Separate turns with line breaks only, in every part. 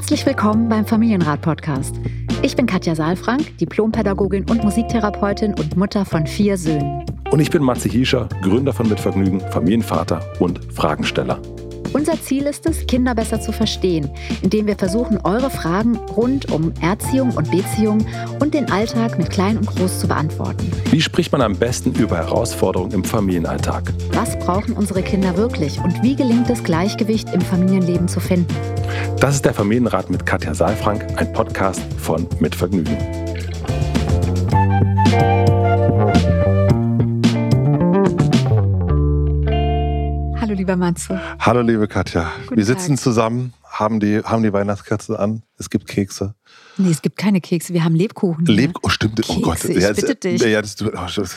Herzlich willkommen beim Familienrat-Podcast. Ich bin Katja Saalfrank, Diplompädagogin und Musiktherapeutin und Mutter von vier Söhnen.
Und ich bin Matze Hiescher, Gründer von Mitvergnügen, Familienvater und Fragensteller.
Unser Ziel ist es, Kinder besser zu verstehen, indem wir versuchen, eure Fragen rund um Erziehung und Beziehung und den Alltag mit Klein und Groß zu beantworten.
Wie spricht man am besten über Herausforderungen im Familienalltag?
Was brauchen unsere Kinder wirklich und wie gelingt es, Gleichgewicht im Familienleben zu finden?
Das ist der Familienrat mit Katja Saalfrank, ein Podcast von Mitvergnügen.
Hallo lieber Matze.
Hallo liebe Katja.
Guten
Wir sitzen
Tag.
zusammen, haben die, haben die Weihnachtskerzen an. Es gibt Kekse.
Nee, es gibt keine Kekse, wir haben Lebkuchen.
Leb oh, stimmt. oh
Kekse,
Gott.
ich
Ja,
bitte
das-
dich.
Ja, das, oh, das, das,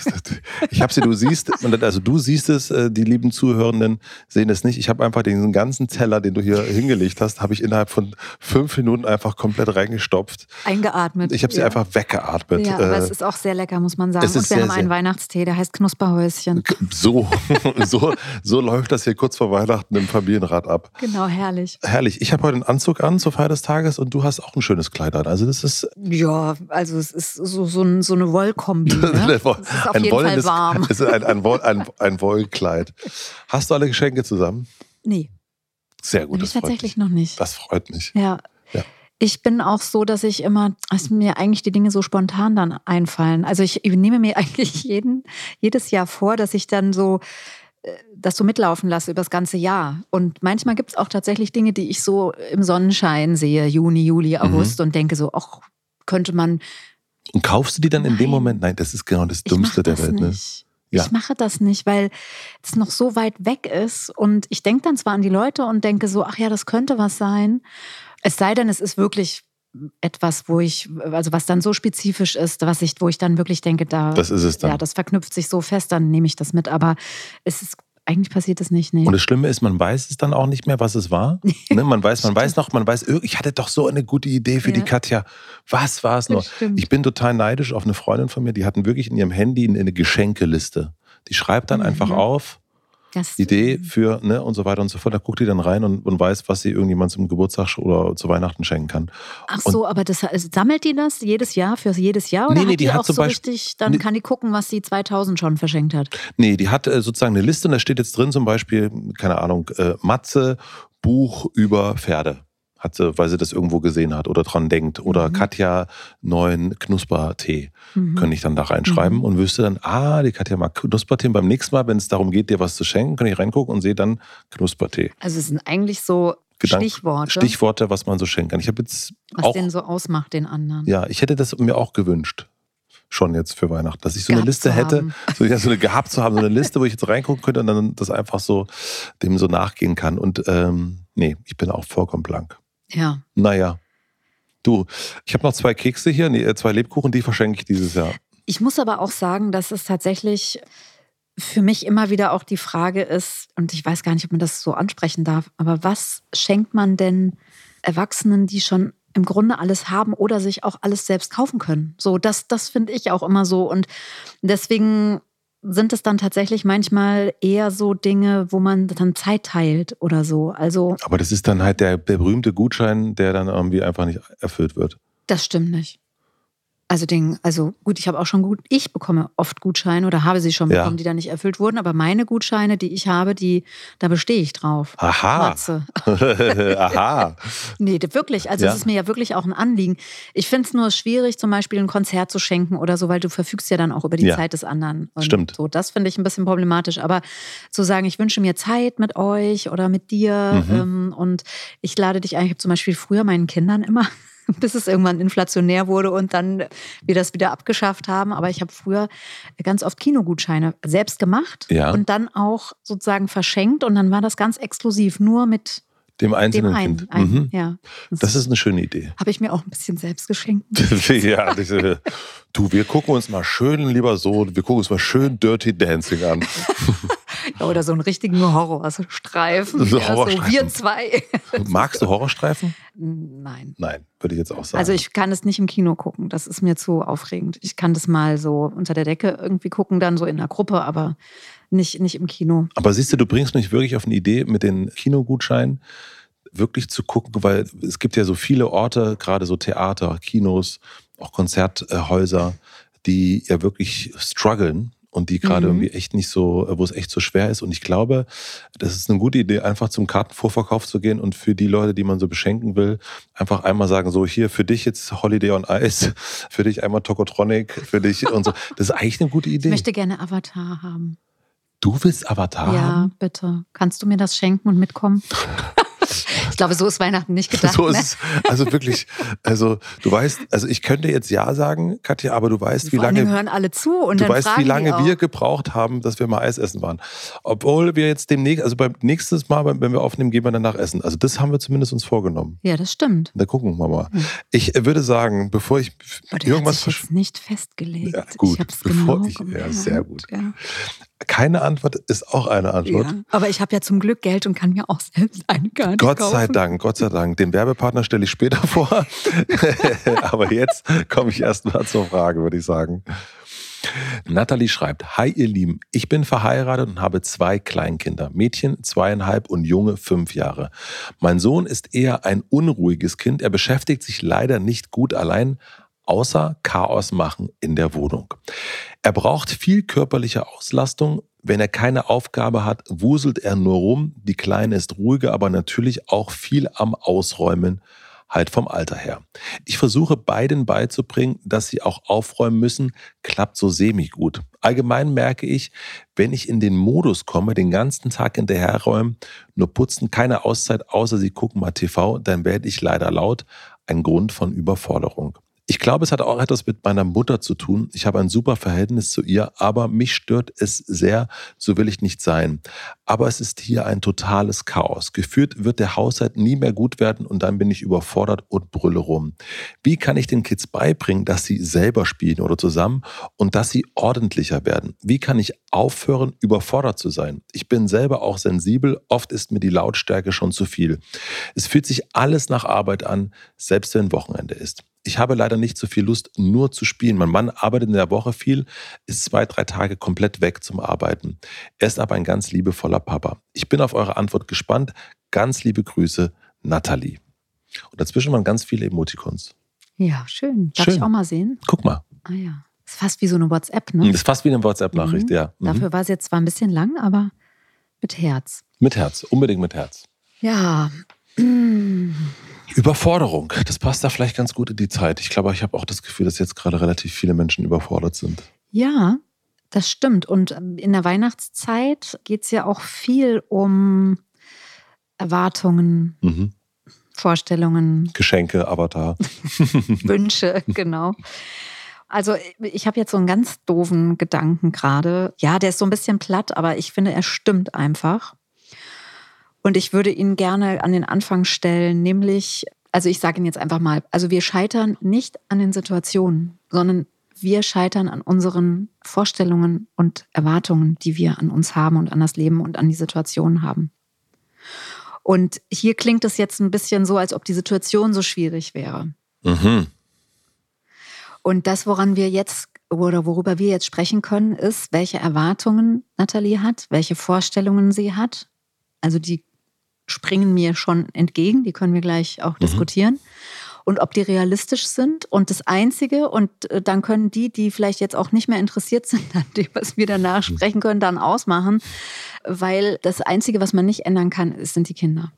ich habe sie, du siehst, also du siehst es, äh, die lieben Zuhörenden sehen es nicht. Ich habe einfach diesen ganzen Teller, den du hier hingelegt hast, habe ich innerhalb von fünf Minuten einfach komplett reingestopft.
Eingeatmet.
Ich habe sie
ja.
einfach weggeatmet.
Ja, aber
Äh,
es ist auch sehr lecker, muss man sagen. Und wir
sehr,
haben einen Weihnachtstee, der heißt Knusperhäuschen.
so, so, so läuft das hier kurz vor Weihnachten im Familienrat ab.
Genau, herrlich.
Herrlich. Ich habe heute einen Anzug an zur Feier des Tages und du hast auch ein schönes Kleid an. Also das ist
Ja, also es ist so, so, ein, so eine Wollkombi. Ne? Es ist auf jeden Fall warm.
Es ist ein, ein, Woll, ein, ein Wollkleid. Hast du alle Geschenke zusammen?
Nee,
Sehr gut,
ich tatsächlich
mich.
noch nicht.
Das freut mich.
Ja.
Ja.
Ich bin auch so, dass ich immer, dass mir eigentlich die Dinge so spontan dann einfallen. Also ich nehme mir eigentlich jeden, jedes Jahr vor, dass ich dann so das so mitlaufen lasse über das ganze Jahr. Und manchmal gibt es auch tatsächlich Dinge, die ich so im Sonnenschein sehe, Juni, Juli,
Mhm.
August und denke so, ach, könnte man.
Und kaufst du die dann in dem
Nein.
Moment? Nein, das ist genau das Dummste
mache
der
das
Welt. Ne?
nicht.
Ja.
Ich mache das nicht, weil es noch so weit weg ist. Und ich denke dann zwar an die Leute und denke so, ach ja, das könnte was sein. Es sei denn, es ist wirklich etwas, wo ich, also was dann so spezifisch ist, was ich, wo ich dann wirklich denke, da,
Das ist es dann.
ja, das verknüpft sich so fest, dann nehme ich das mit. Aber es ist, eigentlich passiert es nicht, nee.
Und das Schlimme ist, man weiß es dann auch nicht mehr, was es war. ne? Man weiß, man weiß noch, man weiß, ich hatte doch so eine gute Idee für
Ja.
die Katja. Was war es noch?
Stimmt.
Ich bin total neidisch auf eine Freundin von mir, die hatten wirklich in ihrem Handy eine Geschenkeliste. Die schreibt dann
Mhm.
einfach auf, Idee für, ne, und so weiter und so fort. Da guckt die dann rein und, und weiß, was sie irgendjemand zum Geburtstag oder zu Weihnachten schenken kann.
Ach so, aber das, also sammelt die das jedes Jahr für jedes Jahr? Oder
Nee, nee,
hat
die
die,
hat
auch so
Beispiel-
richtig, dann
Nee.
kann die gucken, was sie 2000 schon verschenkt hat?
Nee, die hat äh, sozusagen eine Liste und da steht jetzt drin zum Beispiel, keine Ahnung, äh, Matze, Buch über Pferde. Hat sie, weil sie das irgendwo gesehen hat oder dran denkt. Oder
Mhm.
Katja, neuen Knuspertee.
Mhm.
Könnte ich dann da reinschreiben
Mhm.
und wüsste dann, ah, die Katja mag Knuspertee. Und beim nächsten Mal, wenn es darum geht, dir was zu schenken, kann ich reingucken und sehe dann Knuspertee.
Also es sind eigentlich so
Gedank-
Stichworte,
Stichworte, was man so schenken kann. Ich habe jetzt
was
auch
den so ausmacht, den anderen.
Ja, ich hätte das mir auch gewünscht. Schon jetzt für Weihnachten. Dass ich so eine Liste hätte, so, ja, so eine gehabt zu haben, so eine Liste, wo ich jetzt reingucken könnte und dann das einfach so dem so nachgehen kann. Und ähm, nee, ich bin auch vollkommen blank.
Ja.
Naja. Du, ich habe noch zwei Kekse hier, nee, äh, zwei Lebkuchen, die verschenke ich dieses Jahr.
Ich muss aber auch sagen, dass es tatsächlich für mich immer wieder auch die Frage ist, und ich weiß gar nicht, ob man das so ansprechen darf, aber was schenkt man denn Erwachsenen, die schon im Grunde alles haben oder sich auch alles selbst kaufen können? So, das, das finde ich auch immer so. Und deswegen sind es dann tatsächlich manchmal eher so Dinge, wo man dann Zeit teilt oder so. Also,
Aber das ist dann halt der berühmte Gutschein, der dann irgendwie einfach nicht erfüllt wird.
das stimmt nicht. Also den, also gut, ich habe auch schon gut, ich bekomme oft Gutscheine oder habe sie schon
Ja.
bekommen, die dann nicht erfüllt wurden, aber meine Gutscheine, die ich habe, die, da bestehe ich drauf.
Aha. Aha.
Nee, wirklich. Also
Ja.
es ist mir ja wirklich auch ein Anliegen. Ich finde es nur schwierig, zum Beispiel ein Konzert zu schenken oder so, weil du verfügst ja dann auch über die
Ja.
Zeit des anderen. Und
Stimmt.
So, das finde ich ein bisschen problematisch. Aber zu sagen, ich wünsche mir Zeit mit euch oder mit dir
Mhm.
ähm, und ich lade dich ein. Ich habe zum Beispiel früher meinen Kindern immer bis es irgendwann inflationär wurde und dann wir das wieder abgeschafft haben. Aber ich habe früher ganz oft Kinogutscheine selbst gemacht
Ja.
und dann auch sozusagen verschenkt. Und dann war das ganz exklusiv, nur mit
Dem
dem
einzelnen
einen.
Kind.
einen
Mhm.
Ja.
Das ist eine schöne Idee.
Habe ich mir auch ein bisschen selbst geschenkt.
ja, diese, du, wir gucken uns mal schön lieber so, wir gucken uns mal schön Dirty Dancing an.
Ja, oder so einen richtigen Horrorstreifen.
So
ja,
Horrorstreifen.
So wir zwei.
Magst du Horrorstreifen?
Nein.
Nein, würde ich jetzt auch sagen.
Also ich kann es nicht im Kino gucken. Das ist mir zu aufregend. Ich kann das mal so unter der Decke irgendwie gucken, dann so in einer Gruppe, aber nicht, nicht im Kino.
Aber siehst du, du bringst mich wirklich auf eine Idee mit den Kinogutscheinen. wirklich zu gucken, weil es gibt ja so viele Orte, gerade so Theater, Kinos, auch Konzerthäuser, die ja wirklich strugglen und die gerade mhm. irgendwie echt nicht so, wo es echt so schwer ist. Und ich glaube, das ist eine gute Idee, einfach zum Kartenvorverkauf zu gehen und für die Leute, die man so beschenken will, einfach einmal sagen, so hier für dich jetzt Holiday on Ice, für dich einmal Tokotronic, für dich und so. Das ist eigentlich eine gute Idee.
Ich möchte gerne Avatar haben.
Du willst Avatar
ja,
haben?
Ja, bitte. Kannst du mir das schenken und mitkommen? Ich glaube, so ist Weihnachten nicht gedacht.
So ist ne? es. Also wirklich, also du weißt, also ich könnte jetzt ja sagen, Katja, aber du weißt, wie lange.
hören alle zu und
du weißt, wie lange wir gebraucht haben, dass wir mal Eis essen waren. Obwohl wir jetzt demnächst, also beim nächsten Mal, wenn wir aufnehmen, gehen wir danach essen. Also das haben wir zumindest uns vorgenommen.
Ja, das stimmt.
Da gucken wir mal. Hm. Ich würde sagen, bevor ich
aber irgendwas hat sich jetzt nicht festgelegt.
Ja, gut.
Ich habe es genau
ich, Ja, sehr gut. Ja. Keine Antwort ist auch eine Antwort. Ja,
aber ich habe ja zum Glück Geld und kann mir auch selbst eine Karte
Gott
kaufen.
sei Dank, Gott sei Dank. Den Werbepartner stelle ich später vor. aber jetzt komme ich erst mal zur Frage, würde ich sagen. Natalie schreibt, Hi ihr Lieben, ich bin verheiratet und habe zwei Kleinkinder, Mädchen zweieinhalb und Junge fünf Jahre. Mein Sohn ist eher ein unruhiges Kind, er beschäftigt sich leider nicht gut allein, außer Chaos machen in der Wohnung. Er braucht viel körperliche Auslastung. Wenn er keine Aufgabe hat, wuselt er nur rum. Die Kleine ist ruhiger, aber natürlich auch viel am Ausräumen, halt vom Alter her. Ich versuche beiden beizubringen, dass sie auch aufräumen müssen, klappt so semi gut. Allgemein merke ich, wenn ich in den Modus komme, den ganzen Tag hinterherräumen, nur putzen, keine Auszeit, außer sie gucken mal TV, dann werde ich leider laut. Ein Grund von Überforderung. Ich glaube, es hat auch etwas mit meiner Mutter zu tun. Ich habe ein super Verhältnis zu ihr, aber mich stört es sehr, so will ich nicht sein. Aber es ist hier ein totales Chaos. Geführt wird der Haushalt nie mehr gut werden und dann bin ich überfordert und brülle rum. Wie kann ich den Kids beibringen, dass sie selber spielen oder zusammen und dass sie ordentlicher werden? Wie kann ich aufhören, überfordert zu sein? Ich bin selber auch sensibel. Oft ist mir die Lautstärke schon zu viel. Es fühlt sich alles nach Arbeit an, selbst wenn Wochenende ist ich habe leider nicht so viel Lust, nur zu spielen. Mein Mann arbeitet in der Woche viel, ist zwei, drei Tage komplett weg zum Arbeiten. Er ist aber ein ganz liebevoller Papa. Ich bin auf eure Antwort gespannt. Ganz liebe Grüße, Nathalie. Und dazwischen waren ganz viele Emoticons.
Ja, schön. Darf schön. ich auch mal sehen?
Guck mal.
Ah ja. Ist fast wie so eine WhatsApp, ne?
Das ist fast wie eine WhatsApp-Nachricht, mhm. ja.
Mhm. Dafür war es jetzt zwar ein bisschen lang, aber mit Herz.
Mit Herz, unbedingt mit Herz.
Ja.
Überforderung, das passt da vielleicht ganz gut in die Zeit. Ich glaube, ich habe auch das Gefühl, dass jetzt gerade relativ viele Menschen überfordert sind.
Ja, das stimmt. Und ähm, in der Weihnachtszeit geht es ja auch viel um Erwartungen, mhm. Vorstellungen.
Geschenke, Avatar.
Wünsche, genau. Also ich habe jetzt so einen ganz doofen Gedanken gerade. Ja, der ist so ein bisschen platt, aber ich finde, er stimmt einfach. Und ich würde ihn gerne an den Anfang stellen, nämlich, also ich sage ihn jetzt einfach mal, also wir scheitern nicht an den Situationen, sondern wir scheitern an unseren Vorstellungen und Erwartungen, die wir an uns haben und an das Leben und an die Situation haben. Und hier klingt es jetzt ein bisschen so, als ob die Situation so schwierig wäre. Mhm. Und das, woran wir jetzt oder worüber wir jetzt sprechen können, ist, welche Erwartungen Nathalie hat, welche Vorstellungen sie hat. Also die springen mir schon entgegen, die können wir gleich auch mhm. diskutieren. Und ob die realistisch sind. Und das Einzige, und äh, dann können die, die vielleicht jetzt auch nicht mehr interessiert sind an dem, was wir danach mhm. sprechen können, dann ausmachen. Weil das Einzige, was man nicht ändern kann, sind die Kinder.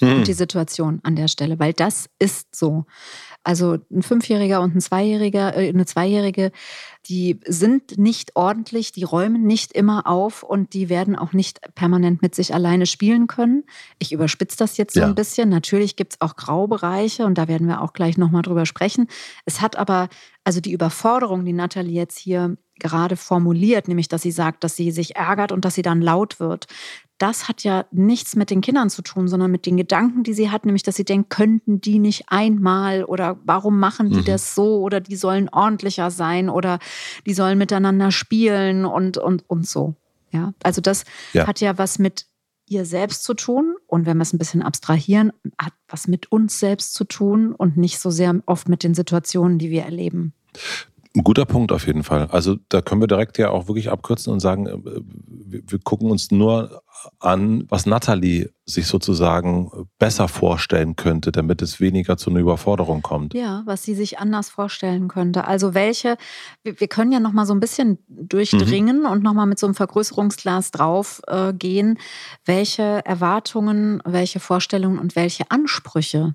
Hm. Und die Situation an der Stelle, weil das ist so. Also ein Fünfjähriger und ein Zweijähriger, äh, eine Zweijährige, die sind nicht ordentlich, die räumen nicht immer auf und die werden auch nicht permanent mit sich alleine spielen können. Ich überspitze das jetzt so ein bisschen. Natürlich gibt es auch Graubereiche und da werden wir auch gleich nochmal drüber sprechen. Es hat aber, also die Überforderung, die Nathalie jetzt hier gerade formuliert, nämlich dass sie sagt, dass sie sich ärgert und dass sie dann laut wird das hat ja nichts mit den Kindern zu tun, sondern mit den Gedanken, die sie hat, nämlich dass sie denkt, könnten die nicht einmal oder warum machen die mhm. das so oder die sollen ordentlicher sein oder die sollen miteinander spielen und, und, und so. Ja, also das ja. hat ja was mit ihr selbst zu tun und wenn wir es ein bisschen abstrahieren, hat was mit uns selbst zu tun und nicht so sehr oft mit den Situationen, die wir erleben.
Guter Punkt auf jeden Fall. Also da können wir direkt ja auch wirklich abkürzen und sagen, äh, wir gucken uns nur an, was Natalie sich sozusagen besser vorstellen könnte, damit es weniger zu einer Überforderung kommt.
Ja, was sie sich anders vorstellen könnte. Also welche, wir, können ja noch mal so ein bisschen durchdringen mhm. und noch mal mit so einem Vergrößerungsglas drauf äh, gehen, welche Erwartungen, welche Vorstellungen und welche Ansprüche.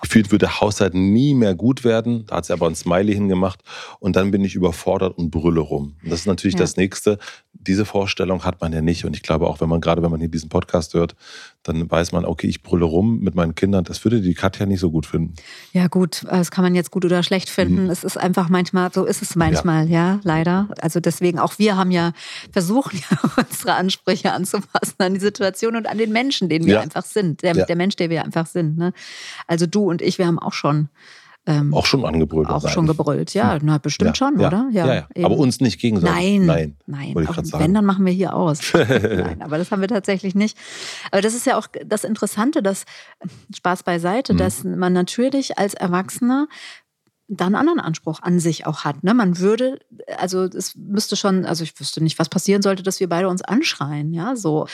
Gefühlt würde der Haushalt nie mehr gut werden. Da hat sie aber ein Smiley hingemacht und dann bin ich überfordert und brülle rum. Und das ist natürlich ja. das Nächste. Diese Vorstellung hat man ja nicht. Und ich glaube auch, wenn man gerade, wenn man hier diesen Podcast hört, dann weiß man, okay, ich brülle rum mit meinen Kindern. Das würde die Katja nicht so gut finden.
Ja, gut, das kann man jetzt gut oder schlecht finden. Mhm. Es ist einfach manchmal, so ist es manchmal, ja. ja, leider. Also deswegen, auch wir haben ja versucht, ja, unsere Ansprüche anzupassen an die Situation und an den Menschen, den wir ja. einfach sind. Der, der Mensch, der wir einfach sind. Ne? Also du und ich, wir haben auch schon
ähm, auch schon angebrüllt.
Auch schon gebrüllt, ja, na, bestimmt ja, schon,
ja,
oder?
Ja, ja, aber uns nicht gegenseitig.
Nein, nein, nein.
Wollte ich
wenn, dann machen wir hier aus. nein, aber das haben wir tatsächlich nicht. Aber das ist ja auch das Interessante, dass Spaß beiseite, mhm. dass man natürlich als Erwachsener dann einen anderen Anspruch an sich auch hat. Ne? Man würde, also es müsste schon, also ich wüsste nicht, was passieren sollte, dass wir beide uns anschreien. Ja, so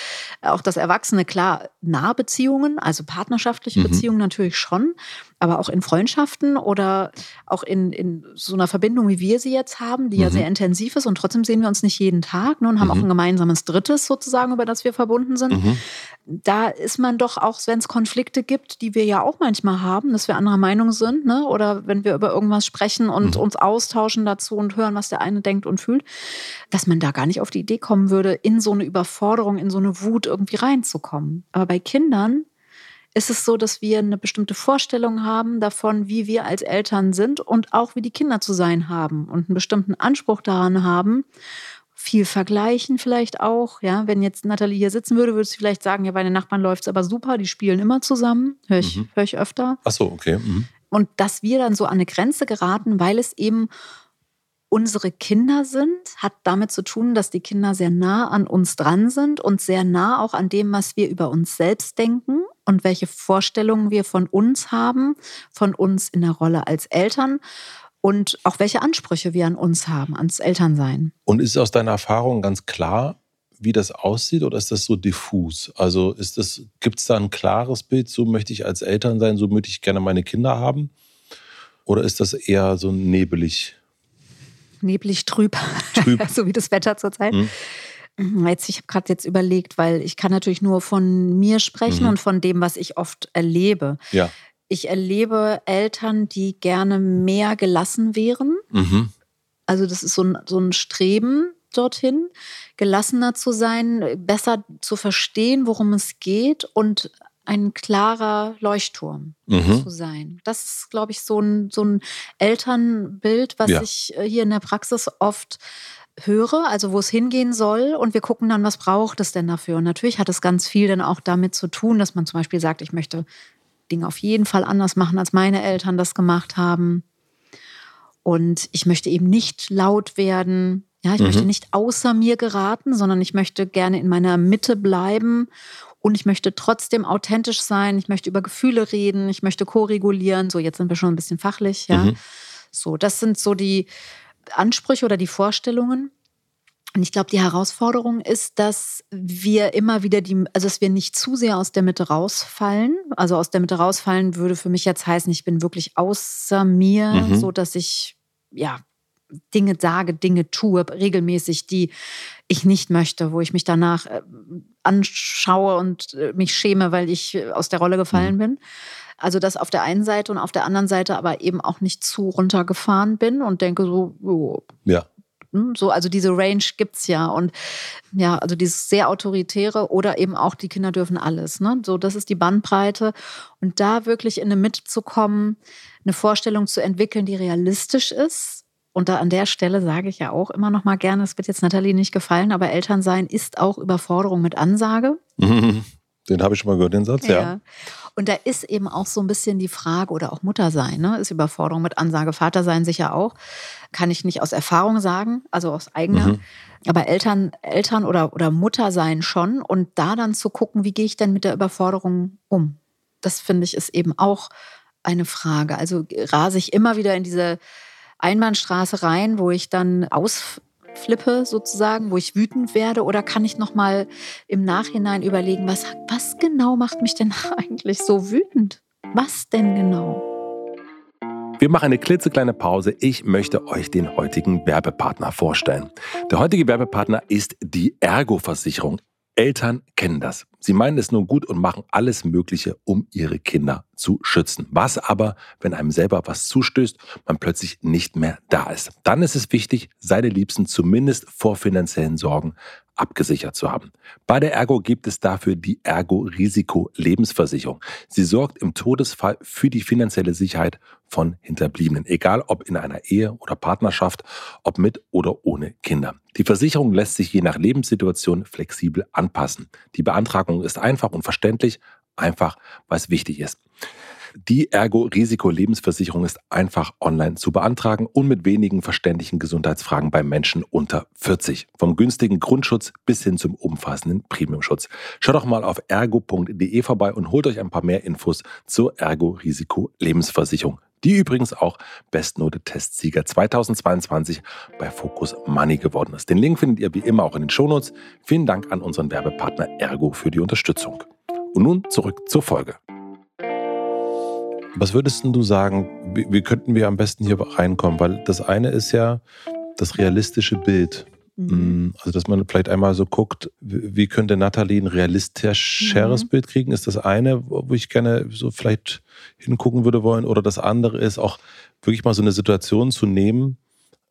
auch das Erwachsene, klar, Nahbeziehungen, also partnerschaftliche mhm. Beziehungen natürlich schon, aber auch in Freundschaften oder auch in, in so einer Verbindung, wie wir sie jetzt haben, die mhm. ja sehr intensiv ist und trotzdem sehen wir uns nicht jeden Tag ne, und haben mhm. auch ein gemeinsames Drittes sozusagen, über das wir verbunden sind. Da ist man doch auch, wenn es Konflikte gibt, die wir ja auch manchmal haben, dass wir anderer Meinung sind, ne? oder wenn wir über irgendwas sprechen und mhm. uns austauschen dazu und hören, was der eine denkt und fühlt, dass man da gar nicht auf die Idee kommen würde, in so eine Überforderung, in so eine Wut irgendwie reinzukommen. Aber bei Kindern ist es so, dass wir eine bestimmte Vorstellung haben davon, wie wir als Eltern sind und auch wie die Kinder zu sein haben und einen bestimmten Anspruch daran haben. Viel vergleichen vielleicht auch. Ja, wenn jetzt Nathalie hier sitzen würde, würde sie vielleicht sagen, ja, bei den Nachbarn läuft es aber super, die spielen immer zusammen. Höre ich, mhm. hör ich öfter.
Ach so, okay. Mhm.
Und dass wir dann so an eine Grenze geraten, weil es eben unsere Kinder sind, hat damit zu tun, dass die Kinder sehr nah an uns dran sind und sehr nah auch an dem, was wir über uns selbst denken und welche Vorstellungen wir von uns haben, von uns in der Rolle als Eltern und auch welche Ansprüche wir an uns haben, ans Elternsein.
Und ist aus deiner Erfahrung ganz klar, wie das aussieht oder ist das so diffus? Also gibt es da ein klares Bild, so möchte ich als Eltern sein, so möchte ich gerne meine Kinder haben? Oder ist das eher so nebelig?
Neblig trüb, trüb. so wie das Wetter zurzeit. Mhm. Jetzt, ich habe gerade jetzt überlegt, weil ich kann natürlich nur von mir sprechen mhm. und von dem, was ich oft erlebe.
Ja.
Ich erlebe Eltern, die gerne mehr gelassen wären. Mhm. Also das ist so ein, so ein Streben dorthin, gelassener zu sein, besser zu verstehen, worum es geht und ein klarer Leuchtturm mhm. zu sein. Das ist, glaube ich, so ein, so ein Elternbild, was ja. ich äh, hier in der Praxis oft höre, also wo es hingehen soll und wir gucken dann, was braucht es denn dafür. Und natürlich hat es ganz viel dann auch damit zu tun, dass man zum Beispiel sagt, ich möchte Dinge auf jeden Fall anders machen, als meine Eltern das gemacht haben. Und ich möchte eben nicht laut werden. Ja, ich mhm. möchte nicht außer mir geraten, sondern ich möchte gerne in meiner Mitte bleiben und ich möchte trotzdem authentisch sein. Ich möchte über Gefühle reden. Ich möchte koregulieren. So, jetzt sind wir schon ein bisschen fachlich, ja. Mhm. So, das sind so die Ansprüche oder die Vorstellungen. Und ich glaube, die Herausforderung ist, dass wir immer wieder die, also dass wir nicht zu sehr aus der Mitte rausfallen. Also aus der Mitte rausfallen würde für mich jetzt heißen, ich bin wirklich außer mir, mhm. so dass ich ja Dinge sage, Dinge tue, regelmäßig, die ich nicht möchte, wo ich mich danach äh, anschaue und äh, mich schäme, weil ich äh, aus der Rolle gefallen mhm. bin. Also das auf der einen Seite und auf der anderen Seite aber eben auch nicht zu runtergefahren bin und denke so, oh,
ja.
Hm, so, also diese Range gibt es ja. Und ja, also dieses sehr autoritäre oder eben auch die Kinder dürfen alles. Ne? So, das ist die Bandbreite. Und da wirklich in eine Mitte zu kommen, eine Vorstellung zu entwickeln, die realistisch ist. Und da an der Stelle sage ich ja auch immer noch mal gerne, es wird jetzt Nathalie nicht gefallen, aber Elternsein ist auch Überforderung mit Ansage.
Den habe ich schon mal gehört, den Satz, ja. ja.
Und da ist eben auch so ein bisschen die Frage, oder auch Muttersein, ne? ist Überforderung mit Ansage, Vatersein sicher auch. Kann ich nicht aus Erfahrung sagen, also aus eigener. Mhm. Aber Eltern, Eltern oder, oder Muttersein schon. Und da dann zu gucken, wie gehe ich denn mit der Überforderung um? Das finde ich ist eben auch eine Frage. Also rase ich immer wieder in diese Einbahnstraße rein, wo ich dann aus flippe sozusagen, wo ich wütend werde? Oder kann ich nochmal im Nachhinein überlegen, was, was genau macht mich denn eigentlich so wütend? Was denn genau?
Wir machen eine klitzekleine Pause. Ich möchte euch den heutigen Werbepartner vorstellen. Der heutige Werbepartner ist die Ergo-Versicherung. Eltern kennen das. Sie meinen es nur gut und machen alles Mögliche, um ihre Kinder zu schützen. Was aber, wenn einem selber was zustößt, man plötzlich nicht mehr da ist? Dann ist es wichtig, seine Liebsten zumindest vor finanziellen Sorgen abgesichert zu haben. Bei der Ergo gibt es dafür die Ergo Risiko Lebensversicherung. Sie sorgt im Todesfall für die finanzielle Sicherheit von Hinterbliebenen, egal ob in einer Ehe oder Partnerschaft, ob mit oder ohne Kinder. Die Versicherung lässt sich je nach Lebenssituation flexibel anpassen. Die Beantragung ist einfach und verständlich, einfach weil es wichtig ist. Die Ergo-Risiko-Lebensversicherung ist einfach online zu beantragen und mit wenigen verständlichen Gesundheitsfragen bei Menschen unter 40. Vom günstigen Grundschutz bis hin zum umfassenden Premiumschutz. Schaut doch mal auf ergo.de vorbei und holt euch ein paar mehr Infos zur Ergo-Risiko-Lebensversicherung die übrigens auch Bestnote-Testsieger 2022 bei Focus Money geworden ist. Den Link findet ihr wie immer auch in den Shownotes. Vielen Dank an unseren Werbepartner Ergo für die Unterstützung. Und nun zurück zur Folge. Was würdest du sagen, wie, wie könnten wir am besten hier reinkommen? Weil das eine ist ja das realistische Bild. Mhm. Mm, also, dass man vielleicht einmal so guckt, wie könnte Nathalie ein realistischeres mhm. Bild kriegen, ist das eine, wo ich gerne so vielleicht hingucken würde wollen. Oder das andere ist auch wirklich mal so eine Situation zu nehmen.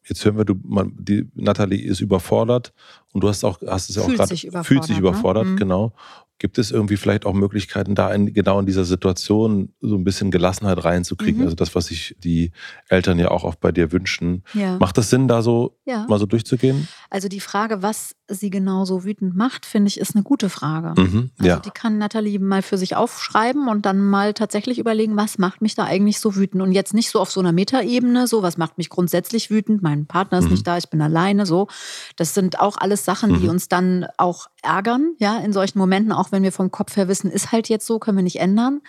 Jetzt hören wir, du, man, die Nathalie ist überfordert und du hast auch, hast es ja auch gerade, fühlt sich überfordert, ne? Mhm. genau. Gibt es irgendwie vielleicht auch Möglichkeiten, da in, genau in dieser Situation so ein bisschen Gelassenheit reinzukriegen? Mhm. Also das, was sich die Eltern ja auch oft bei dir wünschen. Ja. Macht das Sinn, da so ja. mal so durchzugehen?
Also die Frage, was sie genau so wütend macht, finde ich, ist eine gute Frage. Mhm. Also ja. die kann Nathalie mal für sich aufschreiben und dann mal tatsächlich überlegen, was macht mich da eigentlich so wütend? Und jetzt nicht so auf so einer Metaebene, so was macht mich grundsätzlich wütend? Mein Partner ist mhm. nicht da, ich bin alleine, so. Das sind auch alles Sachen, die mhm. uns dann auch ärgern, ja, in solchen Momenten, auch wenn wir vom Kopf her wissen, ist halt jetzt so, können wir nicht ändern.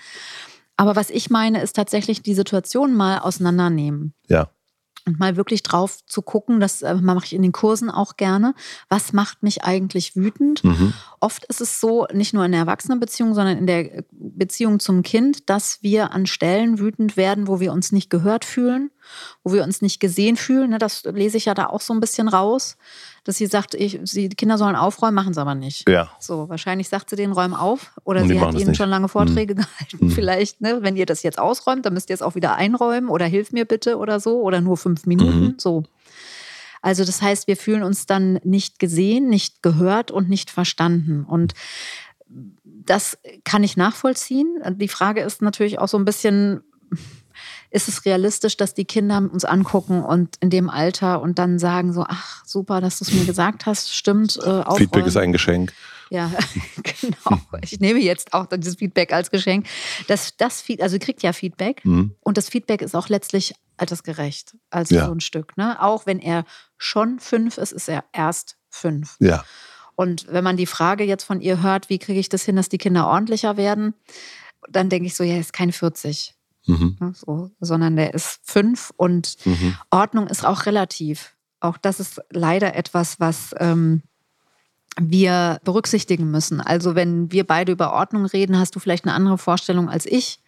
Aber was ich meine, ist tatsächlich die Situation mal auseinandernehmen.
Ja.
Und mal wirklich drauf zu gucken, das äh, mache ich in den Kursen auch gerne. Was macht mich eigentlich wütend? Mhm. Oft ist es so, nicht nur in der Erwachsenenbeziehung, sondern in der Beziehung zum Kind, dass wir an Stellen wütend werden, wo wir uns nicht gehört fühlen, wo wir uns nicht gesehen fühlen. Ne, das lese ich ja da auch so ein bisschen raus dass sie sagt, ich, sie, die Kinder sollen aufräumen, machen sie aber nicht.
Ja.
So, wahrscheinlich sagt sie den Räumen auf oder sie hat ihnen schon lange Vorträge mhm. gehalten. Mhm. Vielleicht, ne, wenn ihr das jetzt ausräumt, dann müsst ihr es auch wieder einräumen oder hilf mir bitte oder so oder nur fünf Minuten. Mhm. So. Also das heißt, wir fühlen uns dann nicht gesehen, nicht gehört und nicht verstanden. Und das kann ich nachvollziehen. Die Frage ist natürlich auch so ein bisschen, ist es realistisch, dass die Kinder uns angucken und in dem Alter und dann sagen so, ach super, dass du es mir gesagt hast, stimmt.
Äh, Feedback ist ein Geschenk.
Ja, genau. Ich nehme jetzt auch dieses Feedback als Geschenk. Das, das, also kriegt ja Feedback mhm. und das Feedback ist auch letztlich altersgerecht, also ja. so ein Stück. Ne? Auch wenn er schon fünf ist, ist er erst fünf.
Ja.
Und wenn man die Frage jetzt von ihr hört, wie kriege ich das hin, dass die Kinder ordentlicher werden, dann denke ich so, ja, ist kein 40. Mhm. Ne, so, sondern der ist fünf und mhm. Ordnung ist auch relativ. Auch das ist leider etwas, was ähm, wir berücksichtigen müssen. Also wenn wir beide über Ordnung reden, hast du vielleicht eine andere Vorstellung als ich.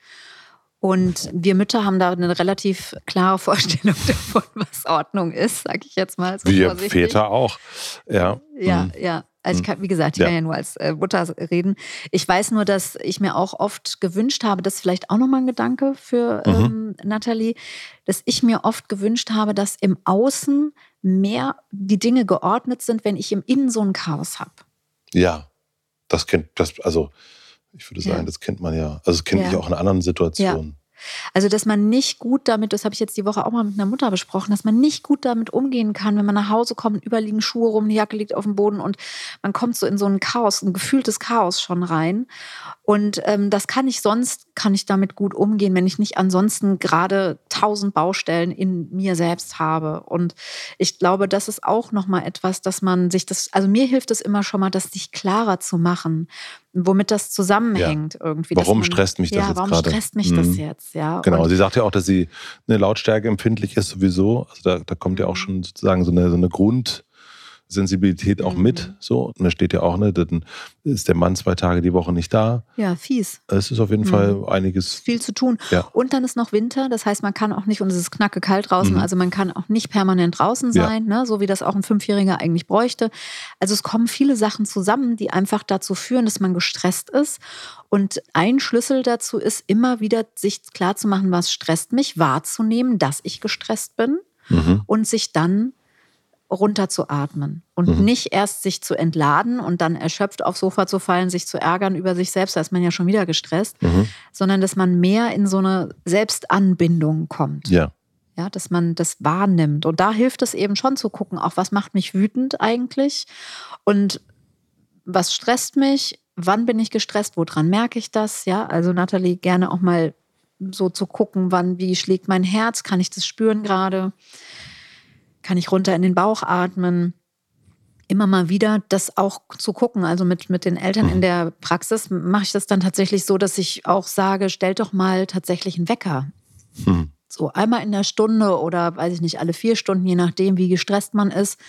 Und wir Mütter haben da eine relativ klare Vorstellung davon, was Ordnung ist, sage ich jetzt mal.
So wir Väter auch. Ja.
Ja, mhm. ja. Also ich hm. kann, wie gesagt, ich ja. kann ja nur als äh, Mutter reden. Ich weiß nur, dass ich mir auch oft gewünscht habe, das ist vielleicht auch nochmal ein Gedanke für mhm. ähm, Nathalie, dass ich mir oft gewünscht habe, dass im Außen mehr die Dinge geordnet sind, wenn ich im Innen so ein Chaos habe.
Ja, das kennt, das, also ich würde sagen, ja. das kennt man ja. Also das kenne ja. ich auch in anderen Situationen.
Also, dass man nicht gut damit, das habe ich jetzt die Woche auch mal mit einer Mutter besprochen, dass man nicht gut damit umgehen kann, wenn man nach Hause kommt, überliegen Schuhe rum, die Jacke liegt auf dem Boden und man kommt so in so ein Chaos, ein gefühltes Chaos schon rein. Und ähm, das kann ich sonst, kann ich damit gut umgehen, wenn ich nicht ansonsten gerade tausend Baustellen in mir selbst habe. Und ich glaube, das ist auch nochmal etwas, dass man sich das, also mir hilft es immer schon mal, das sich klarer zu machen womit das zusammenhängt ja. irgendwie.
Warum man, stresst mich das ja, jetzt
warum
gerade?
stresst mich mhm. das jetzt, ja.
Genau, und sie sagt ja auch, dass sie eine Lautstärke empfindlich ist sowieso. Also da, da kommt ja auch mhm. schon sozusagen so eine, so eine Grund, Sensibilität auch
Mhm.
mit. So, und da steht ja auch, ne, dann ist der Mann zwei Tage die Woche nicht da.
Ja, fies.
Es ist auf jeden
Mhm.
Fall einiges.
Viel zu tun.
Ja.
Und dann ist noch Winter, das heißt, man kann auch nicht, und es ist knacke kalt draußen,
Mhm.
also man kann auch nicht permanent draußen
Ja.
sein, ne, so wie das auch ein Fünfjähriger eigentlich bräuchte. Also es kommen viele Sachen zusammen, die einfach dazu führen, dass man gestresst ist. Und ein Schlüssel dazu ist, immer wieder sich klarzumachen, was stresst mich, wahrzunehmen, dass ich gestresst bin
Mhm.
und sich dann runterzuatmen und
Mhm.
nicht erst sich zu entladen und dann erschöpft aufs Sofa zu fallen, sich zu ärgern über sich selbst, da ist man ja schon wieder gestresst,
Mhm.
sondern dass man mehr in so eine Selbstanbindung kommt.
Ja.
Ja, dass man das wahrnimmt. Und da hilft es eben schon zu gucken, auch was macht mich wütend eigentlich und was stresst mich, wann bin ich gestresst, woran merke ich das? Ja, also Nathalie, gerne auch mal so zu gucken, wann, wie schlägt mein Herz, kann ich das spüren gerade? Kann ich runter in den Bauch atmen? Immer mal wieder das auch zu gucken. Also mit, mit den Eltern in der Praxis mache ich das dann tatsächlich so, dass ich auch sage, stellt doch mal tatsächlich einen Wecker.
Mhm.
So einmal in der Stunde oder weiß ich nicht, alle vier Stunden, je nachdem, wie gestresst man ist,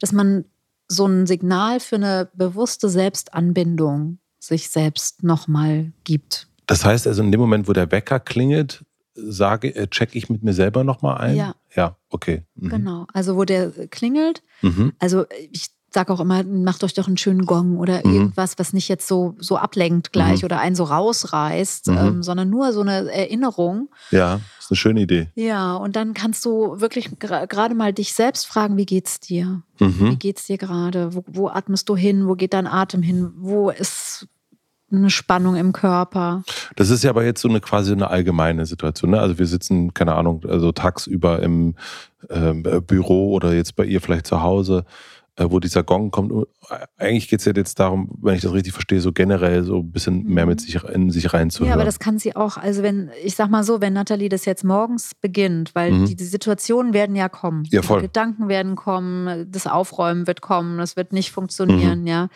dass man so ein Signal für eine bewusste Selbstanbindung sich selbst nochmal gibt.
Das heißt also, in dem Moment, wo der Wecker klingelt, sage, äh, check ich mit mir selber nochmal ein?
Ja.
Ja, okay. Mhm.
Genau. Also wo der klingelt,
Mhm.
also ich sage auch immer, macht euch doch einen schönen Gong oder
Mhm.
irgendwas, was nicht jetzt so, so ablenkt gleich
Mhm.
oder einen so rausreißt,
Mhm.
ähm, sondern nur so eine Erinnerung.
Ja, ist eine schöne Idee.
Ja, und dann kannst du wirklich gerade mal dich selbst fragen, wie geht's dir? Wie
Mhm.
geht's dir gerade? Wo, wo atmest du hin? Wo geht dein Atem hin? Wo ist eine Spannung im Körper?
Das ist ja aber jetzt so eine quasi eine allgemeine Situation. Ne? Also wir sitzen, keine Ahnung, also tagsüber im ähm, äh, Büro oder jetzt bei ihr vielleicht zu Hause, äh, wo dieser Gong kommt. Eigentlich geht es ja jetzt darum, wenn ich das richtig verstehe, so generell so ein bisschen mehr
Mhm.
mit sich in sich reinzuhören.
Ja, aber das kann sie auch. Also wenn, ich sag mal so, wenn Nathalie das jetzt morgens beginnt, weil
Mhm.
die, die Situationen werden ja kommen.
Ja, voll.
Die Gedanken werden kommen, das Aufräumen wird kommen, das wird nicht funktionieren,
Mhm.
ja.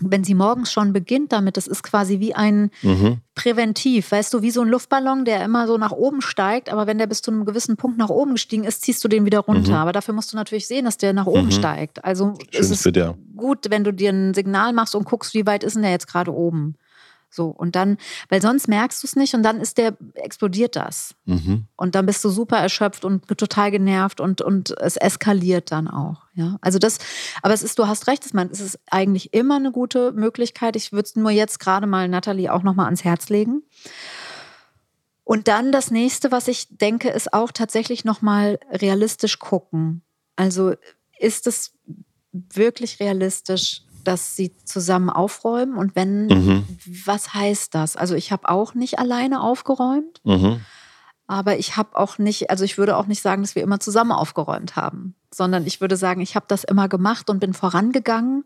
Wenn sie morgens schon beginnt damit, das ist quasi wie ein
mhm.
Präventiv, weißt du, wie so ein Luftballon, der immer so nach oben steigt, aber wenn der bis zu einem gewissen Punkt nach oben gestiegen ist, ziehst du den wieder runter.
Mhm.
Aber dafür musst du natürlich sehen, dass der nach oben
Mhm.
steigt. Also ist es gut, wenn du dir ein Signal machst und guckst, wie weit ist denn der jetzt gerade oben. So, und dann, weil sonst merkst du es nicht und dann ist der, explodiert das.
Mhm.
Und dann bist du super erschöpft und total genervt und, und es eskaliert dann auch. Ja, also das, aber es ist, du hast recht, es ist eigentlich immer eine gute Möglichkeit. Ich würde es nur jetzt gerade mal Nathalie auch nochmal ans Herz legen. Und dann das nächste, was ich denke, ist auch tatsächlich nochmal realistisch gucken. Also ist es wirklich realistisch, dass sie zusammen aufräumen? Und wenn,
Mhm.
was heißt das? Also ich habe auch nicht alleine aufgeräumt.
Mhm.
Aber ich habe auch nicht, also ich würde auch nicht sagen, dass wir immer zusammen aufgeräumt haben, sondern ich würde sagen, ich habe das immer gemacht und bin vorangegangen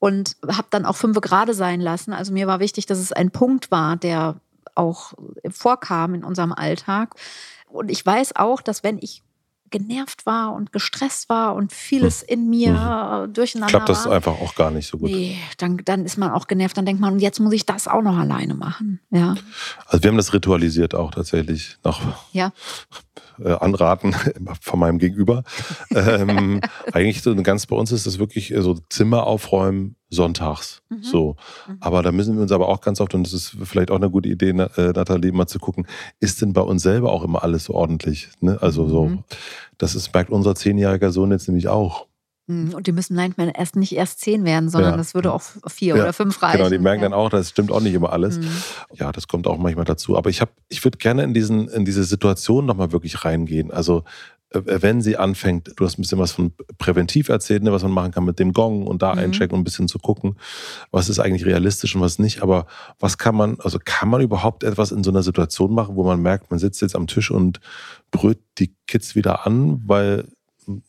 und habe dann auch fünf gerade sein lassen. Also mir war wichtig, dass es ein Punkt war, der auch vorkam in unserem Alltag. Und ich weiß auch, dass wenn ich genervt war und gestresst war und vieles in mir äh, durcheinander
Klappt das
war,
einfach auch gar nicht so gut.
nee, dann, dann ist man auch genervt. Dann denkt man, und jetzt muss ich das auch noch alleine machen. Ja,
Also wir haben das ritualisiert auch tatsächlich nach
ja.
äh, Anraten von meinem Gegenüber. ähm, eigentlich so ganz bei uns ist das wirklich äh, so Zimmer aufräumen sonntags.
Mhm.
So.
Mhm.
Aber da müssen wir uns aber auch ganz oft, und das ist vielleicht auch eine gute Idee, äh, Nathalie, mal zu gucken, ist denn bei uns selber auch immer alles so ordentlich? Ne? Also so,
Mhm.
das ist, merkt unser zehnjähriger Sohn jetzt nämlich auch.
Mm, Und die müssen manchmal erst nicht erst zehn werden, sondern
Ja.
das würde auch vier
Ja,
oder fünf reichen.
Genau, die merken
ja.
dann auch, das stimmt auch nicht immer alles.
Mhm.
Ja, das kommt auch manchmal dazu. Aber ich habe, ich würde gerne in diesen, in diese Situation nochmal wirklich reingehen. Also wenn sie anfängt, du hast ein bisschen was von präventiv erzählt, ne, was man machen kann mit dem Gong und da
Mhm.
einchecken und ein bisschen zu gucken, was ist eigentlich realistisch und was nicht. Aber was kann man, also kann man überhaupt etwas in so einer Situation machen, wo man merkt, man sitzt jetzt am Tisch und brüllt die Kids wieder an, weil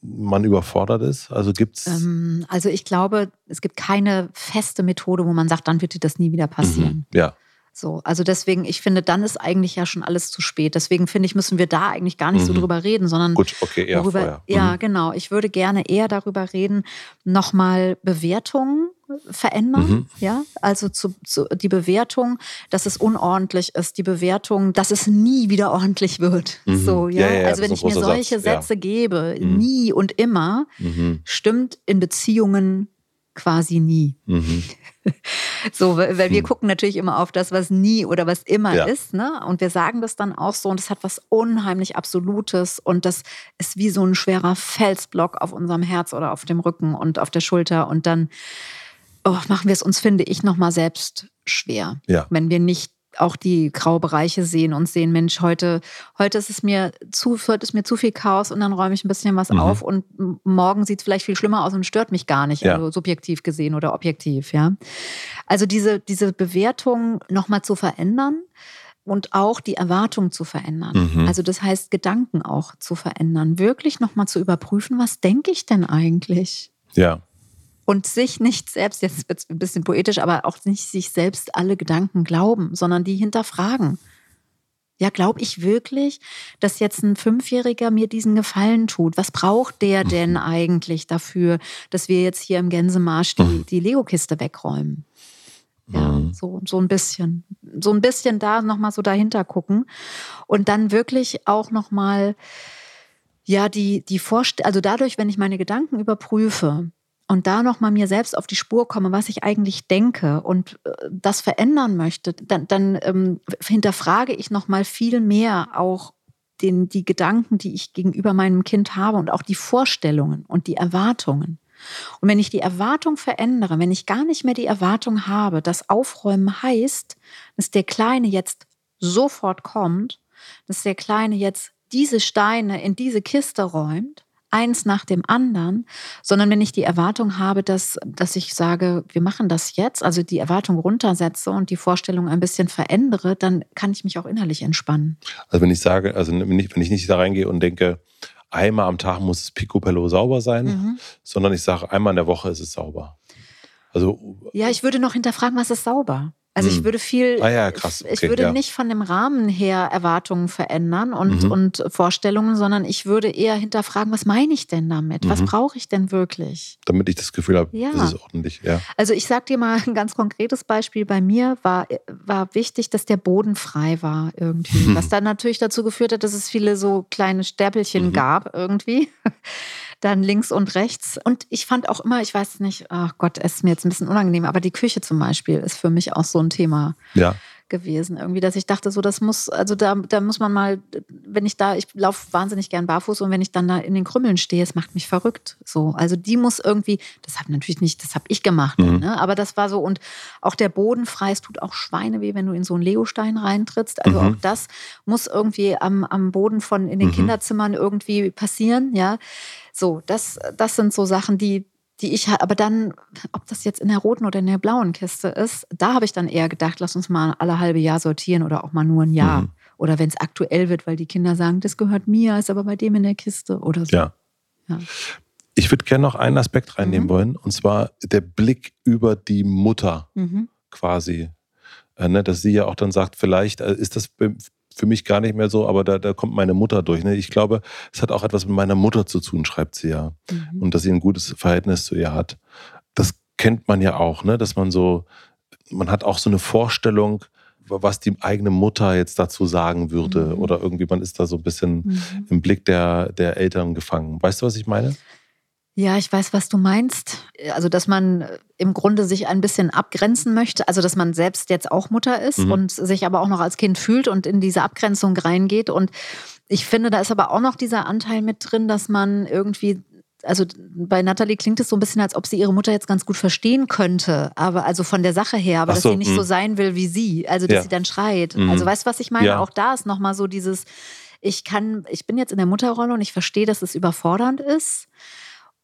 man überfordert ist? Also gibt's
Ähm, also ich glaube, es gibt keine feste Methode, wo man sagt, dann wird dir das nie wieder passieren.
Mhm. Ja.
So, also deswegen, ich finde, dann ist eigentlich ja schon alles zu spät. Deswegen finde ich, müssen wir da eigentlich gar nicht so
Mhm.
drüber reden, sondern
Gut, okay, eher
worüber,
vorher.
ja,
Mhm.
genau. Ich würde gerne eher darüber reden, nochmal Bewertungen verändern. Mhm. Ja, also zu, zu, die Bewertung, dass es unordentlich ist, die Bewertung, dass es nie wieder ordentlich wird. Mhm. So, ja. ja, ja also wenn ich mir solche Satz. Sätze gebe, mhm. nie und immer, mhm. stimmt in Beziehungen quasi nie. Mhm. So, weil wir mhm. gucken natürlich immer auf das, was nie oder was immer ja. ist, ne? Und wir sagen das dann auch so und es hat was unheimlich Absolutes und das ist wie so ein schwerer Felsblock auf unserem Herz oder auf dem Rücken und auf der Schulter und dann oh, machen wir es uns, finde ich, nochmal selbst schwer, ja. wenn wir nicht auch die graue Bereiche sehen und sehen, Mensch, heute, heute ist es mir zu, heute ist mir zu viel Chaos und dann räume ich ein bisschen was mhm. auf und morgen sieht es vielleicht viel schlimmer aus und stört mich gar nicht, ja. also subjektiv gesehen oder objektiv, ja. Also diese, diese Bewertung nochmal zu verändern und auch die Erwartung zu verändern. Mhm. Also das heißt, Gedanken auch zu verändern, wirklich nochmal zu überprüfen, was denke ich denn eigentlich?
Ja
und sich nicht selbst, jetzt wird es ein bisschen poetisch, aber auch nicht sich selbst alle Gedanken glauben, sondern die hinterfragen. Ja, glaube ich wirklich, dass jetzt ein Fünfjähriger mir diesen Gefallen tut? Was braucht der mhm. denn eigentlich dafür, dass wir jetzt hier im Gänsemarsch die, mhm. die Lego-Kiste wegräumen? Ja, mhm. so, so ein bisschen. So ein bisschen da nochmal so dahinter gucken. Und dann wirklich auch nochmal, ja, die, die Vorstellung, also dadurch, wenn ich meine Gedanken überprüfe, und da nochmal mir selbst auf die Spur komme, was ich eigentlich denke und äh, das verändern möchte, dann, dann ähm, hinterfrage ich nochmal viel mehr auch den, die Gedanken, die ich gegenüber meinem Kind habe und auch die Vorstellungen und die Erwartungen. Und wenn ich die Erwartung verändere, wenn ich gar nicht mehr die Erwartung habe, dass Aufräumen heißt, dass der Kleine jetzt sofort kommt, dass der Kleine jetzt diese Steine in diese Kiste räumt, eins nach dem anderen, sondern wenn ich die Erwartung habe, dass, dass ich sage, wir machen das jetzt, also die Erwartung runtersetze und die Vorstellung ein bisschen verändere, dann kann ich mich auch innerlich entspannen.
Also wenn ich sage, also wenn ich, wenn ich nicht da reingehe und denke, einmal am Tag muss es picobello sauber sein, mhm. sondern ich sage, einmal in der Woche ist es sauber. Also,
ja, ich würde noch hinterfragen, was ist sauber? Also ich hm. würde viel,
ah ja, krass.
Okay, ich würde ja. nicht von dem Rahmen her Erwartungen verändern und, mhm. und Vorstellungen, sondern ich würde eher hinterfragen, was meine ich denn damit? Mhm. Was brauche ich denn wirklich?
Damit ich das Gefühl habe, ja. das ist ordentlich. Ja.
Also ich sage dir mal ein ganz konkretes Beispiel. Bei mir war, war wichtig, dass der Boden frei war irgendwie. Was dann natürlich dazu geführt hat, dass es viele so kleine Stärpelchen mhm. gab irgendwie dann links und rechts. Und ich fand auch immer, ich weiß nicht, ach Gott, es ist mir jetzt ein bisschen unangenehm, aber die Küche zum Beispiel ist für mich auch so ein Thema.
Ja
gewesen. Irgendwie, dass ich dachte, so, das muss, also da, da muss man mal, wenn ich da, ich laufe wahnsinnig gern barfuß und wenn ich dann da in den Krümmeln stehe, es macht mich verrückt. So, also die muss irgendwie, das habe natürlich nicht, das habe ich gemacht, mhm. ne? aber das war so und auch der Boden frei, es tut auch Schweine weh, wenn du in so einen Legostein reintrittst. Also mhm. auch das muss irgendwie am, am Boden von in den mhm. Kinderzimmern irgendwie passieren, ja. So, das, das sind so Sachen, die, die ich aber dann, ob das jetzt in der roten oder in der blauen Kiste ist, da habe ich dann eher gedacht, lass uns mal alle halbe Jahr sortieren oder auch mal nur ein Jahr. Mhm. Oder wenn es aktuell wird, weil die Kinder sagen, das gehört mir, ist aber bei dem in der Kiste oder so.
Ja. ja. Ich würde gerne noch einen Aspekt reinnehmen mhm. wollen, und zwar der Blick über die Mutter mhm. quasi. Äh, ne, dass sie ja auch dann sagt, vielleicht äh, ist das für mich gar nicht mehr so, aber da, da kommt meine Mutter durch. Ne? Ich glaube, es hat auch etwas mit meiner Mutter zu tun, schreibt sie ja. Mhm. Und dass sie ein gutes Verhältnis zu ihr hat. Das kennt man ja auch, ne? dass man so, man hat auch so eine Vorstellung, was die eigene Mutter jetzt dazu sagen würde. Mhm. Oder irgendwie, man ist da so ein bisschen mhm. im Blick der, der Eltern gefangen. Weißt du, was ich meine?
Ja, ich weiß, was du meinst. Also, dass man im Grunde sich ein bisschen abgrenzen möchte. Also, dass man selbst jetzt auch Mutter ist mhm. und sich aber auch noch als Kind fühlt und in diese Abgrenzung reingeht. Und ich finde, da ist aber auch noch dieser Anteil mit drin, dass man irgendwie also bei Natalie klingt es so ein bisschen, als ob sie ihre Mutter jetzt ganz gut verstehen könnte, aber also von der Sache her, aber so, dass sie nicht mh. so sein will wie sie, also dass ja. sie dann schreit. Mhm. Also weißt du, was ich meine? Ja. Auch da ist nochmal so dieses, ich kann, ich bin jetzt in der Mutterrolle und ich verstehe, dass es überfordernd ist.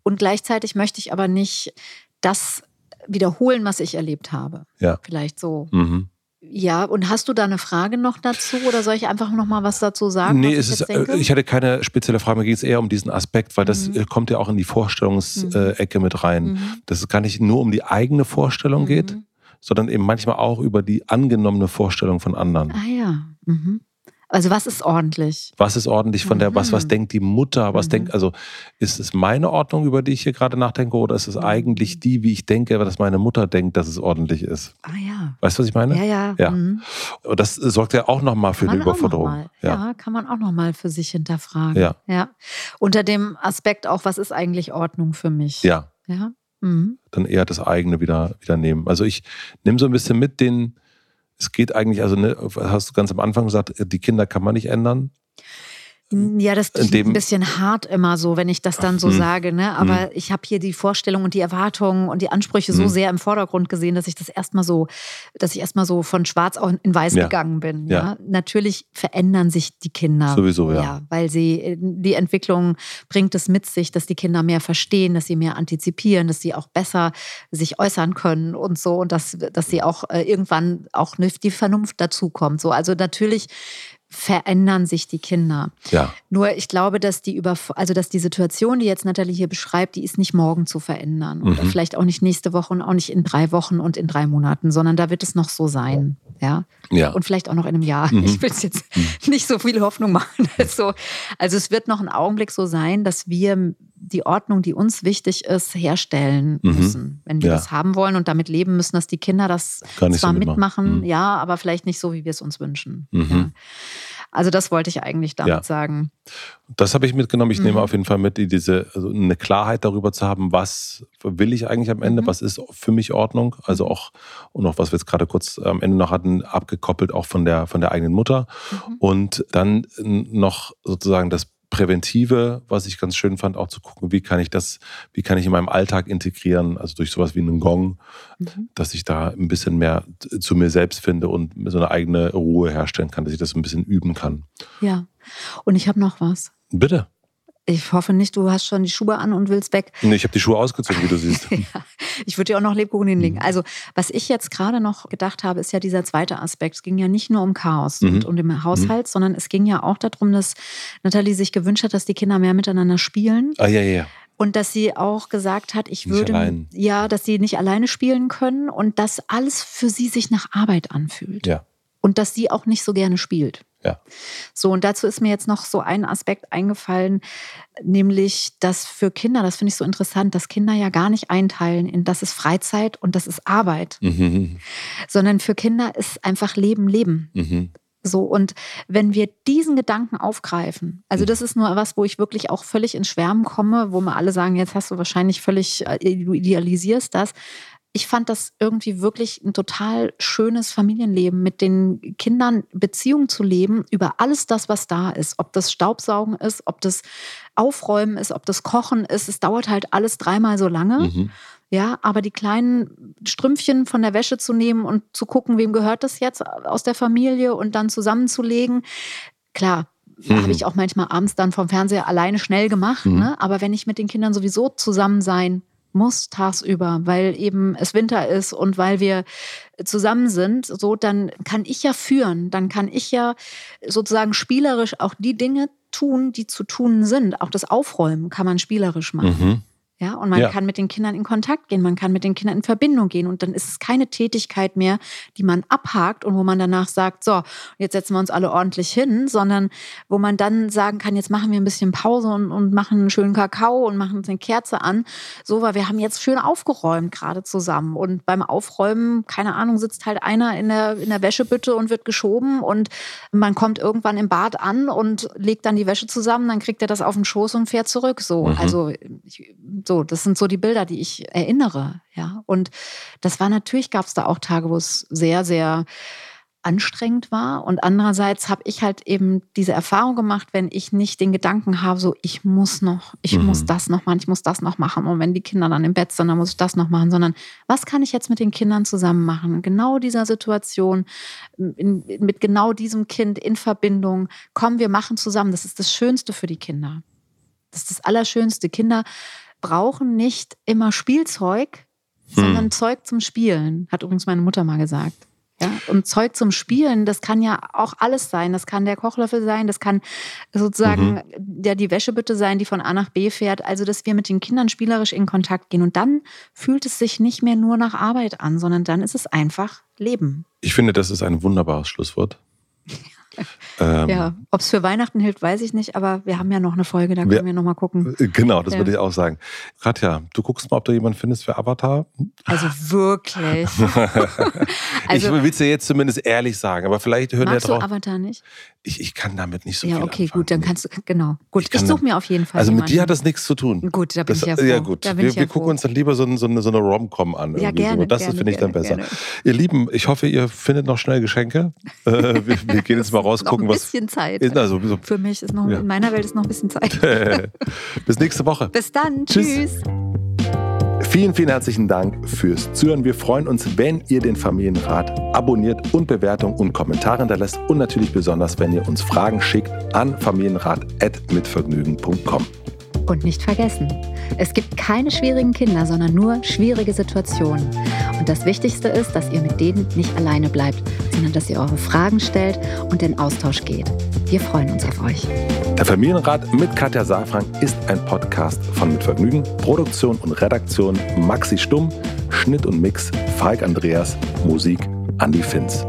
Und gleichzeitig möchte ich aber nicht das wiederholen, was ich erlebt habe.
Ja.
Vielleicht so. Mhm. Ja, und hast du da eine Frage noch dazu oder soll ich einfach noch mal was dazu sagen?
Nee, ich, ist, äh, ich hatte keine spezielle Frage, mir geht es eher um diesen Aspekt, weil das mhm. Äh, kommt ja auch in die Vorstellungsecke mhm. mit rein. Mhm. Dass es gar nicht nur um die eigene Vorstellung mhm. geht, sondern eben manchmal auch über die angenommene Vorstellung von anderen.
Ah ja. Mhm. Also was ist ordentlich?
Was ist ordentlich von der, was, was
Mhm.
denkt die Mutter? Was
Mhm.
denkt, also ist es meine Ordnung, über die ich hier gerade nachdenke, oder ist es
Mhm.
eigentlich die, wie ich denke, dass meine Mutter denkt, dass es ordentlich ist?
Ah ja.
Weißt du, was ich meine?
Ja, ja.
Ja.
mhm.
Und das sorgt ja auch nochmal für
Kann
eine
noch
Überforderung.
mal, ja. kann man auch nochmal für sich hinterfragen.
Ja.
ja. Unter dem Aspekt auch, was ist eigentlich Ordnung für mich?
ja.
Ja. Mhm.
dann eher das eigene wieder, wieder nehmen. Also ich nehme so ein bisschen mit den, es geht eigentlich, also ne, hast du ganz am Anfang gesagt, die Kinder kann man nicht ändern.
Ja, das
In
klingt ein bisschen hart immer so, wenn ich das dann so
Hm.
sage. Ne? Aber ich habe hier die Vorstellung und die Erwartungen und die Ansprüche so
Hm.
sehr im Vordergrund gesehen, dass ich das erstmal so, dass ich erstmal so von schwarz in weiß
Ja.
gegangen bin.
Ja.
Ja. Natürlich verändern sich die Kinder.
Sowieso, ja.
Ja, weil sie, die Entwicklung bringt es mit sich, dass die Kinder mehr verstehen, dass sie mehr antizipieren, dass sie auch besser sich äußern können und so und dass, dass sie auch äh, irgendwann auch die Vernunft dazukommt. So, also natürlich verändern sich die Kinder.
Ja,
Nur ich glaube, dass die über, also dass die Situation, die jetzt Nathalie hier beschreibt, die ist nicht morgen zu verändern. Oder
Mhm.
vielleicht auch nicht nächste Woche und auch nicht in drei Wochen und in drei Monaten, sondern da wird es noch so sein. Ja.
ja.
Und vielleicht auch noch in einem Jahr.
Mhm.
Ich will es jetzt nicht so viel Hoffnung machen. Also, also es wird noch ein Augenblick so sein, dass wir die Ordnung, die uns wichtig ist, herstellen
Mhm.
müssen. Wenn wir
Ja.
das haben wollen und damit leben müssen, dass die Kinder das
nicht so
zwar
mitmachen. Mhm.
ja, aber vielleicht nicht so, wie wir es uns wünschen.
Mhm.
Ja. Also das wollte ich eigentlich damit
Ja.
sagen.
Das habe ich mitgenommen. Ich
Mhm.
nehme auf jeden Fall mit, die- diese, also eine Klarheit darüber zu haben, was will ich eigentlich am Ende,
Mhm.
was ist für mich Ordnung. Also auch, und auch was wir jetzt gerade kurz am Ende noch hatten, abgekoppelt auch von der, von der eigenen Mutter.
Mhm.
Und dann noch sozusagen das Präventive, was ich ganz schön fand, auch zu gucken, wie kann ich das, wie kann ich in meinem Alltag integrieren, also durch sowas wie einen Gong,
Mhm.
dass ich da ein bisschen mehr zu mir selbst finde und so eine eigene Ruhe herstellen kann, dass ich das ein bisschen üben kann.
Ja. Und ich habe noch was.
Bitte.
Ich hoffe nicht, du hast schon die Schuhe an und willst weg.
Nee, ich habe die Schuhe ausgezogen, wie du siehst.
Ja, ich würde dir auch noch Lebkuchen hinlegen.
Mhm.
Also, was ich jetzt gerade noch gedacht habe, ist ja dieser zweite Aspekt. Es ging ja nicht nur um Chaos
Mhm.
und um den Haushalt, sondern es ging ja auch darum, dass Nathalie sich gewünscht hat, dass die Kinder mehr miteinander spielen
Ah, ja, ja, ja.
und dass sie auch gesagt hat, ich
Nicht
würde
allein.
ja, dass sie nicht alleine spielen können und dass alles für sie sich nach Arbeit anfühlt
Ja.
Und dass sie auch nicht so gerne spielt.
Ja.
So, und dazu ist mir jetzt noch so ein Aspekt eingefallen, nämlich, dass für Kinder, das finde ich so interessant, dass Kinder ja gar nicht einteilen in das ist Freizeit und das ist Arbeit,
Mhm.
sondern für Kinder ist einfach Leben, Leben.
Mhm.
So, und wenn wir diesen Gedanken aufgreifen, also
Mhm.
das ist nur was, wo ich wirklich auch völlig ins Schwärmen komme, wo wir alle sagen, jetzt hast du wahrscheinlich völlig, äh, du idealisierst das. Ich fand das irgendwie wirklich ein total schönes Familienleben, mit den Kindern Beziehung zu leben über alles das, was da ist. Ob das Staubsaugen ist, ob das Aufräumen ist, ob das Kochen ist. Es dauert halt alles dreimal so lange.
Mhm.
Ja, aber die kleinen Strümpfchen von der Wäsche zu nehmen und zu gucken, wem gehört das jetzt aus der Familie und dann zusammenzulegen. Klar,
Mhm.
habe ich auch manchmal abends dann vom Fernseher alleine schnell gemacht.
Mhm.
Ne? Aber wenn ich mit den Kindern sowieso zusammen sein muss, tagsüber, weil eben es Winter ist und weil wir zusammen sind, so dann kann ich ja führen, dann kann ich ja sozusagen spielerisch auch die Dinge tun, die zu tun sind. Auch das Aufräumen kann man spielerisch machen.
Mhm.
Ja, und man
Ja.
kann mit den Kindern in Kontakt gehen, man kann mit den Kindern in Verbindung gehen und dann ist es keine Tätigkeit mehr, die man abhakt und wo man danach sagt, so, jetzt setzen wir uns alle ordentlich hin, sondern wo man dann sagen kann, jetzt machen wir ein bisschen Pause und, und machen einen schönen Kakao und machen uns eine Kerze an, so, weil wir haben jetzt schön aufgeräumt gerade zusammen und beim Aufräumen, keine Ahnung, sitzt halt einer in der, in der Wäschebütte und wird geschoben und man kommt irgendwann im Bad an und legt dann die Wäsche zusammen, dann kriegt er das auf den Schoß und fährt zurück, so,
Mhm.
also ich, so, das sind so die Bilder, die ich erinnere, ja. Und das war natürlich, gab es da auch Tage, wo es sehr, sehr anstrengend war. Und andererseits habe ich halt eben diese Erfahrung gemacht, wenn ich nicht den Gedanken habe, so ich muss noch, ich
Mhm.
muss das noch machen, ich muss das noch machen. Und wenn die Kinder dann im Bett sind, dann muss ich das noch machen, sondern was kann ich jetzt mit den Kindern zusammen machen? In genau dieser Situation, in, mit genau diesem Kind in Verbindung, komm, wir machen zusammen. Das ist das Schönste für die Kinder. Das ist das Allerschönste. Kinder brauchen nicht immer Spielzeug, sondern Zeug zum Spielen, hat übrigens meine Mutter mal gesagt. Ja, und Zeug zum Spielen, das kann ja auch alles sein. Das kann der Kochlöffel sein, das kann sozusagen ja, die Wäschebütte sein, die von A nach B fährt. Also, dass wir mit den Kindern spielerisch in Kontakt gehen. Und dann fühlt es sich nicht mehr nur nach Arbeit an, sondern dann ist es einfach Leben.
Ich finde, das ist ein wunderbares Schlusswort.
Ähm, ja, ob es für Weihnachten hilft, weiß ich nicht, aber wir haben ja noch eine Folge, da können wir, wir nochmal gucken. Äh,
genau, das ja. würde ich auch sagen. Katja, du guckst mal, ob du jemanden findest für Avatar.
Also wirklich.
also, ich will es dir jetzt zumindest ehrlich sagen, aber vielleicht hören
magst
ja
drauf. du Avatar nicht?
Ich, ich kann damit nicht so
ja,
viel
okay,
anfangen.
gut, dann kannst du, genau. Gut, ich, ich suche mir auf jeden Fall
Also
jemanden.
mit dir hat das nichts zu tun.
Gut, da bin
das,
ich ja froh.
Ja gut, wir,
wir
ja gucken uns dann lieber so, so eine, so eine Rom-Com an.
Ja, gerne,
so. Das finde ich dann besser. Gerne. Ihr Lieben, ich hoffe, ihr findet noch schnell Geschenke. äh, wir, wir, gehen jetzt mal raus, gucken,
was... ein bisschen
was,
Zeit.
Ist, also, so,
Für mich ist noch, ja. in meiner Welt ist noch ein bisschen Zeit.
Bis nächste Woche.
Bis dann, tschüss. tschüss.
Vielen, vielen herzlichen Dank fürs Zuhören. Wir freuen uns, wenn ihr den Familienrat abonniert und Bewertungen und Kommentare hinterlässt und natürlich besonders, wenn ihr uns Fragen schickt an familienrat.mitvergnügen.com.
Und nicht vergessen, es gibt keine schwierigen Kinder, sondern nur schwierige Situationen. Und das Wichtigste ist, dass ihr mit denen nicht alleine bleibt, sondern dass ihr eure Fragen stellt und den Austausch geht. Wir freuen uns auf euch.
Der Familienrat mit Katja Safran ist ein Podcast von Mit Vergnügen, Produktion und Redaktion Maxi Stumm, Schnitt und Mix Falk Andreas, Musik Andi Finz.